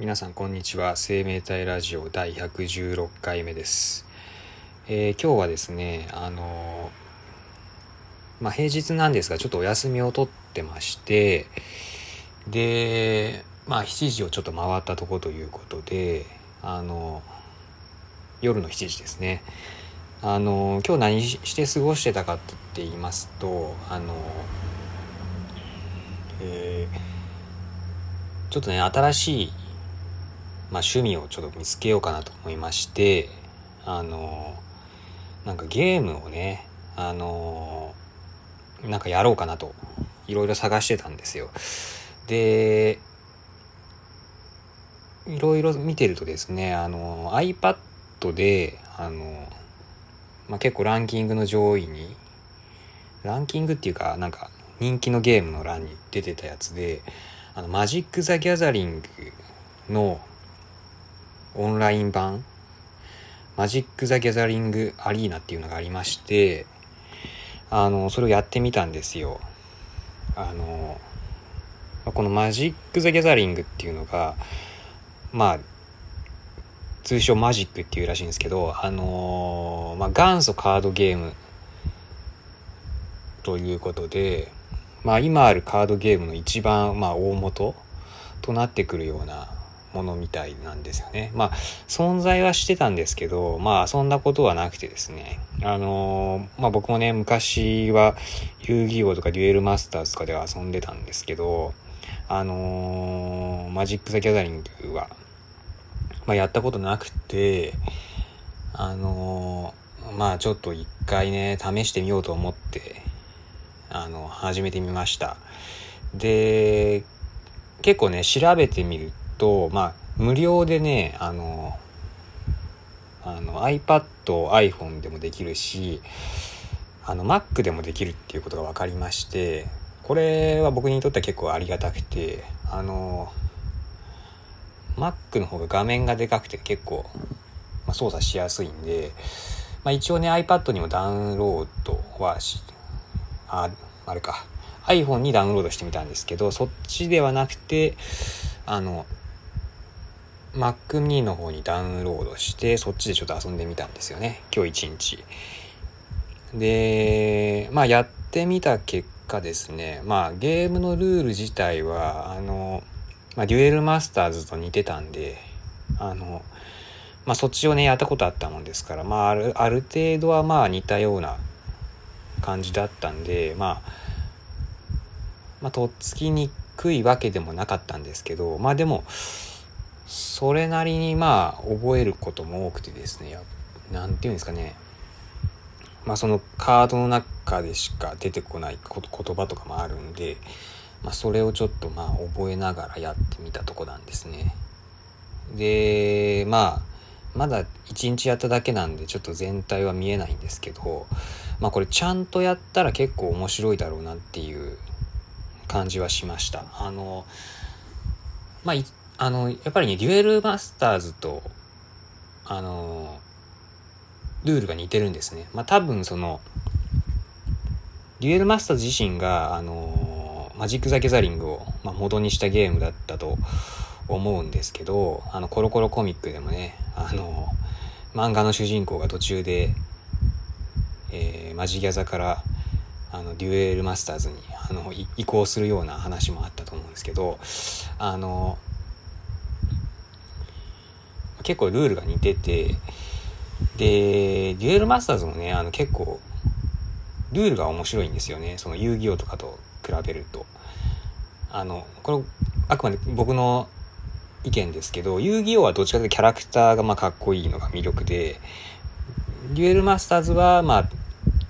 皆さんこんにちは。生命体ラジオ第116回目です、えー今日はですねあのーまあ平日なんですがちょっとお休みを取ってましてでまあ7時をちょっと回ったとこということであの夜の7時ですね。あの今日何して過ごしてたかって言いますとあのえーちょっとね新しい、まあ、趣味をちょっと見つけようかなと思いましてあのなんかゲームをねあのなんかやろうかなといろいろ探してたんですよ。でいろいろ見てるとですねあの iPad であの、まあ、結構ランキングの上位にランキングっていうかなんか人気のゲームの欄に出てたやつであのマジック・ザ・ギャザリングのオンライン版マジック・ザ・ギャザリング・アリーナっていうのがありましてあのそれをやってみたんですよ。あのこのマジック・ザ・ギャザリングっていうのがまあ通称マジックっていうらしいんですけどあのまあ元祖カードゲームということでまあ今あるカードゲームの一番まあ大元となってくるようなものみたいなんですよね。まあ存在はしてたんですけどまあそんなことはなくてですねあのまあ僕もね昔は遊戯王とかデュエルマスターズとかでは遊んでたんですけどあのマジック・ザ・ギャザリングは、まあ、やったことなくてあのまあちょっと一回ね試してみようと思ってあの始めてみましたで結構ね調べてみるととまあ無料でねあのあの iPad、iPhone でもできるしあの Mac でもできるっていうことが分かりましてこれは僕にとっては結構ありがたくてあの Mac の方が画面がでかくて結構、まあ、操作しやすいんで、まあ、一応ね iPad にもダウンロードはしああれか iPhone にダウンロードしてみたんですけどそっちではなくてあの Mac mini の方にダウンロードしてそっちでちょっと遊んでみたんですよね。今日一日。でまあやってみた結果ですね。まあゲームのルール自体はあの、まあ、デュエルマスターズと似てたんであのまあそっちをねやったことあったもんですからまああるある程度はまあ似たような感じだったんで、まあ、まあとっつきにくいわけでもなかったんですけどまあでもそれなりにまあ覚えることも多くてですね何て言うんですかねまあそのカードの中でしか出てこない言葉とかもあるんで、まあ、それをちょっとまあ覚えながらやってみたとこなんですね。でまあまだ1日やっただけなんでちょっと全体は見えないんですけどまあこれちゃんとやったら結構面白いだろうなっていう感じはしましたあのまああのやっぱりねデュエルマスターズとあのルールが似てるんですね。まあ多分そのデュエルマスターズ自身があのマジック・ザ・ギャザリングを、まあ、元にしたゲームだったと思うんですけどあのコロコロコミックでもねあの漫画の主人公が途中で、えー、マジギャザからあのデュエルマスターズにあの移行するような話もあったと思うんですけどあの結構ルールが似ててでデュエルマスターズもねあの結構ルールが面白いんですよね。その遊戯王とかと比べると。あのこれあくまで僕の意見ですけど遊戯王はどっちかというとキャラクターがまあかっこいいのが魅力でデュエルマスターズはまあ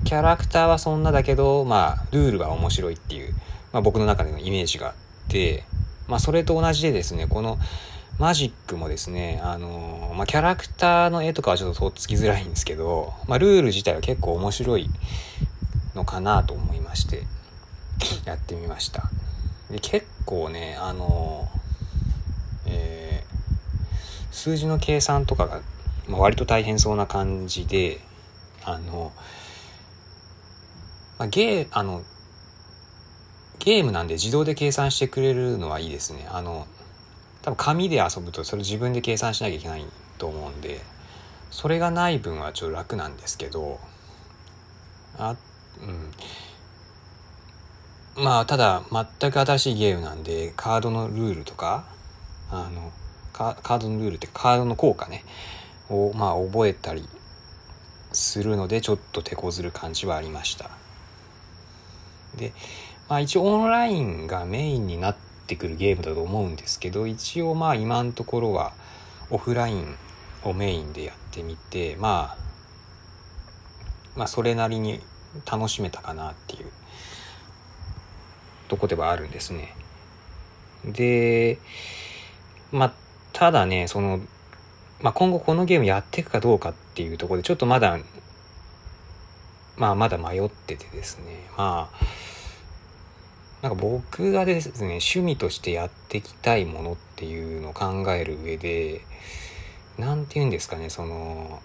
キャラクターはそんなだけどまあルールが面白いっていう、まあ、僕の中でのイメージがあってまあそれと同じでですねこのマジックもですねあのまあキャラクターの絵とかはちょっととっつきづらいんですけどまあルール自体は結構面白いのかなと思いましてやってみました。で結構ねあのえー、数字の計算とかが、まあ、割と大変そうな感じであの、まあ、ゲーあのゲームなんで自動で計算してくれるのはいいですね。あの多分紙で遊ぶとそれ自分で計算しなきゃいけないと思うんでそれがない分はちょっと楽なんですけどあうん。まあただ全く新しいゲームなんでカードのルールとかあのカードのルールってカードの効果ねをまあ覚えたりするのでちょっと手こずる感じはありました。でまあ一応オンラインがメインになってくるゲームだと思うんですけど一応まあ今のところはオフラインをメインでやってみてまあまあそれなりに楽しめたかなっていうとこではあるんですね。でまあただねそのまあ、今後このゲームやっていくかどうかっていうとこでちょっとまだまあまだ迷っててですね。まあなんか僕がですね趣味としてやっていきたいものっていうのを考える上で何て言うんですかねその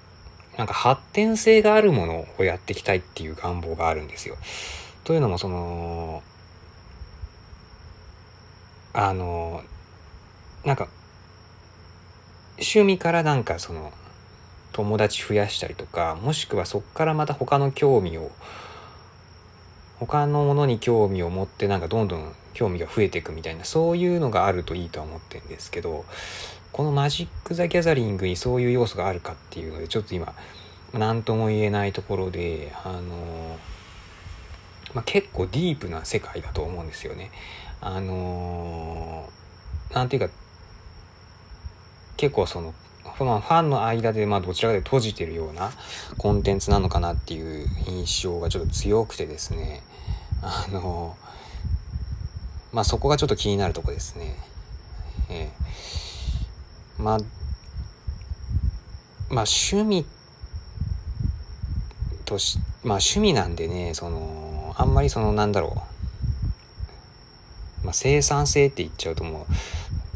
なんか発展性があるものをやっていきたいっていう願望があるんですよ。というのもそのあのなんか趣味からなんかその友達増やしたりとかもしくはそっからまた他の興味を他のものに興味を持ってなんかどんどん興味が増えていくみたいなそういうのがあるといいとは思ってるんですけどこのマジック・ザ・ギャザリングにそういう要素があるかっていうのでちょっと今何とも言えないところであのまあ、結構ディープな世界だと思うんですよね。あのなんていうか結構そのファンの間でまあどちらかで閉じてるようなコンテンツなのかなっていう印象がちょっと強くてですね。あのまあそこがちょっと気になるとこですね。えー、まあまあ趣味としまあ趣味なんでねそのあんまりそのなんだろう。まあ生産性って言っちゃうともう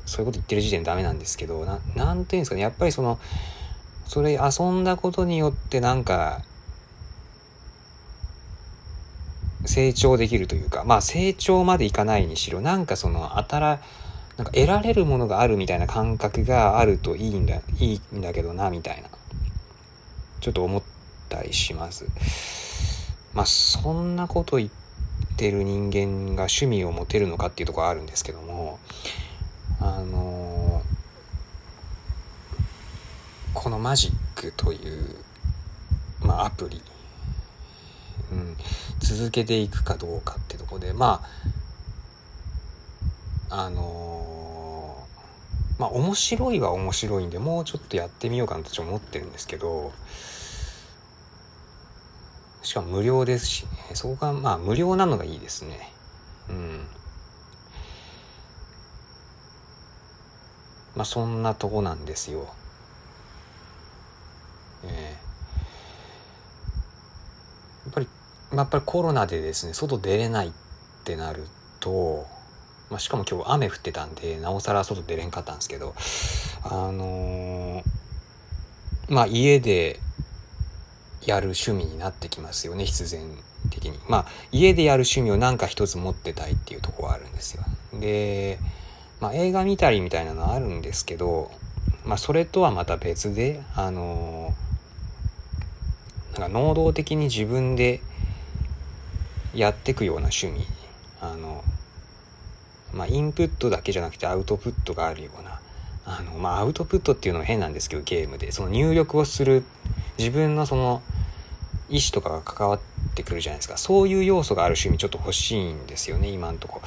そういうこと言ってる時点でダメなんですけど、な、なんていうんですかね、やっぱりその、それ遊んだことによってなんか、成長できるというか、まあ成長までいかないにしろ、なんかその、あたら、なんか得られるものがあるみたいな感覚があるといいんだ、いいんだけどな、みたいな。ちょっと思ったりします。まあそんなこと言ってる人間が趣味を持てるのかっていうところあるんですけども、あのこのマジックという、まあ、アプリ、うん、続けていくかどうかってとこでまああのまあ面白いは面白いんでもうちょっとやってみようかなと思ってるんですけどしかも無料ですしね。そこがまあ無料なのがいいですね。うん。まあそんなとこなんですよ。えー、やっぱり、まあ、やっぱりコロナでですね外出れないってなると、まあ、しかも今日雨降ってたんでなおさら外出れんかったんですけどあのー、まあ家でやる趣味になってきますよね必然的に。まあ家でやる趣味を何か一つ持ってたいっていうとこはあるんですよ。でまあ、映画見たりみたいなのはあるんですけど、まあ、それとはまた別で、あのー、なんか能動的に自分でやってくような趣味、あの、まあ、インプットだけじゃなくてアウトプットがあるような、あの、まあ、アウトプットっていうのは変なんですけど、ゲームで、その入力をする、自分のその、意思とかが関わってくるじゃないですか。そういう要素がある趣味ちょっと欲しいんですよね、今んとこ。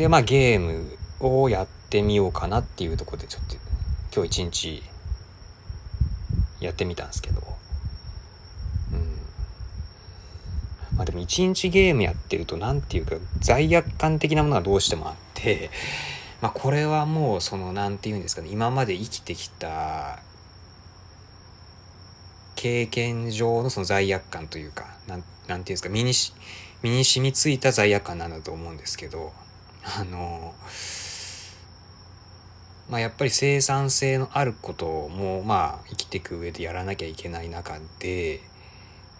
で、まあゲームをやってみようかなっていうところでちょっと今日一日やってみたんですけど。うん。まあでも一日ゲームやってると何ていうか罪悪感的なものがどうしてもあって、まあこれはもうその何て言うんですかね、今まで生きてきた経験上のその罪悪感というか、なん、なんていうんですか、身にし、身に染みついた罪悪感なんだと思うんですけど、あのまあやっぱり生産性のあることもまあ生きていく上でやらなきゃいけない中で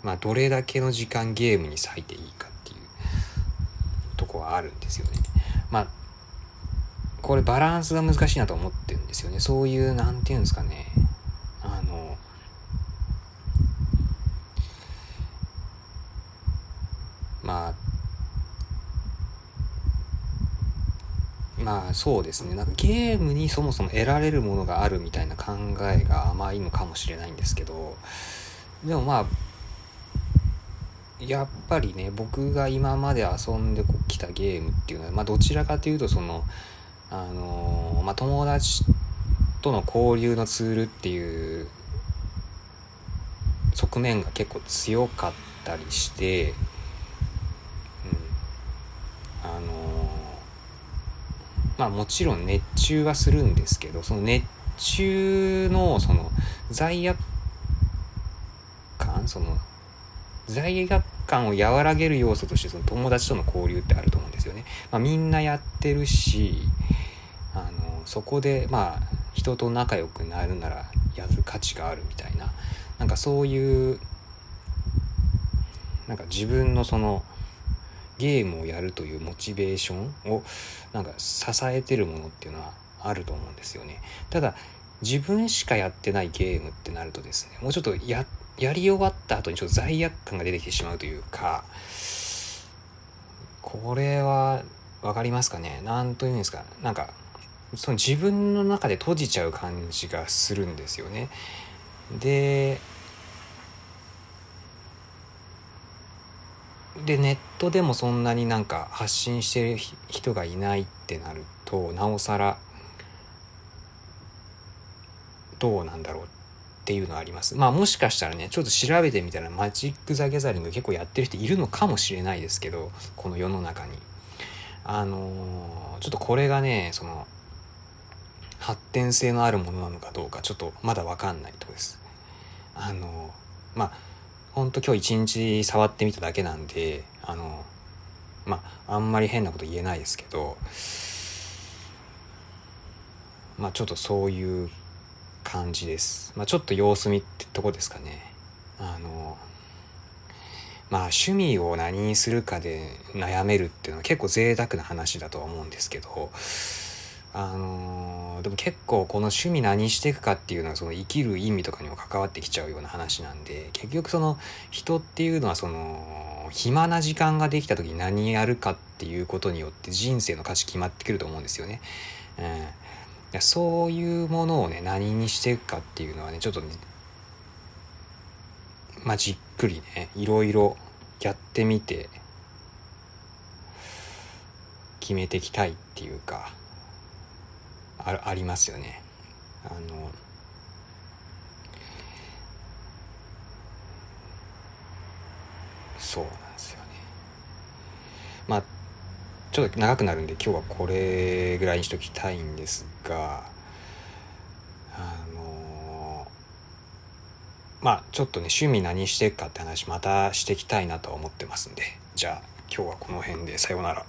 まあどれだけの時間ゲームに割いていいかっていうとこはあるんですよね。まあこれバランスが難しいなと思ってるんですよねそういう何て言うんですかねあのまあまあそうですね。なんかゲームにそもそも得られるものがあるみたいな考えが甘いのかもしれないんですけどでもまあやっぱりね僕が今まで遊んできたゲームっていうのは、まあ、どちらかというとそのあのまあ、友達との交流のツールっていう側面が結構強かったりして、うん、あのまあもちろん熱中はするんですけどその熱中のその罪悪感その罪悪感を和らげる要素としてその友達との交流ってあると思うんですよね。まあ、みんなやってるしあのそこでまあ人と仲良くなるならやる価値があるみたいななんかそういうなんか自分のそのゲームをやるというモチベーションをなんか支えてるものっていうのはあると思うんですよね。ただ自分しかやってないゲームってなるとですねもうちょっとややり終わった後にちょっと罪悪感が出てきてしまうというかこれは分かりますかね？何というんですか？なんかその自分の中で閉じちゃう感じがするんですよね。ででネットでもそんなになんか発信してる人がいないってなるとなおさらどうなんだろうっていうのはあります。まあもしかしたらね、ちょっと調べてみたらマジック・ザ・ギャザリング結構やってる人いるのかもしれないですけど、この世の中に。あのー、ちょっとこれがね、その、発展性のあるものなのかどうかちょっとまだわかんないとこです。あのー、まあ、ほんと今日一日触ってみただけなんで、あの、まあ、あんまり変なこと言えないですけど、まあちょっとそういう感じです。まあ、ちょっと様子見ってとこですかね。あの、まあ趣味を何にするかで悩めるっていうのは結構贅沢な話だとは思うんですけど、あのでも結構この趣味何していくかっていうのはその生きる意味とかにも関わってきちゃうような話なんで、結局その人っていうのはその暇な時間ができた時に何やるかっていうことによって人生の価値決まってくると思うんですよね。うんそういうものをね何にしていくかっていうのはねちょっとねまあじっくりねいろいろやってみて決めていきたいっていうかあありますよね。あのそうなんですよね。まあちょっと長くなるんで今日はこれぐらいにしときたいんですがあのまあちょっとね趣味何していくかって話またしていきたいなとは思ってますんでじゃあ今日はこの辺でさようなら。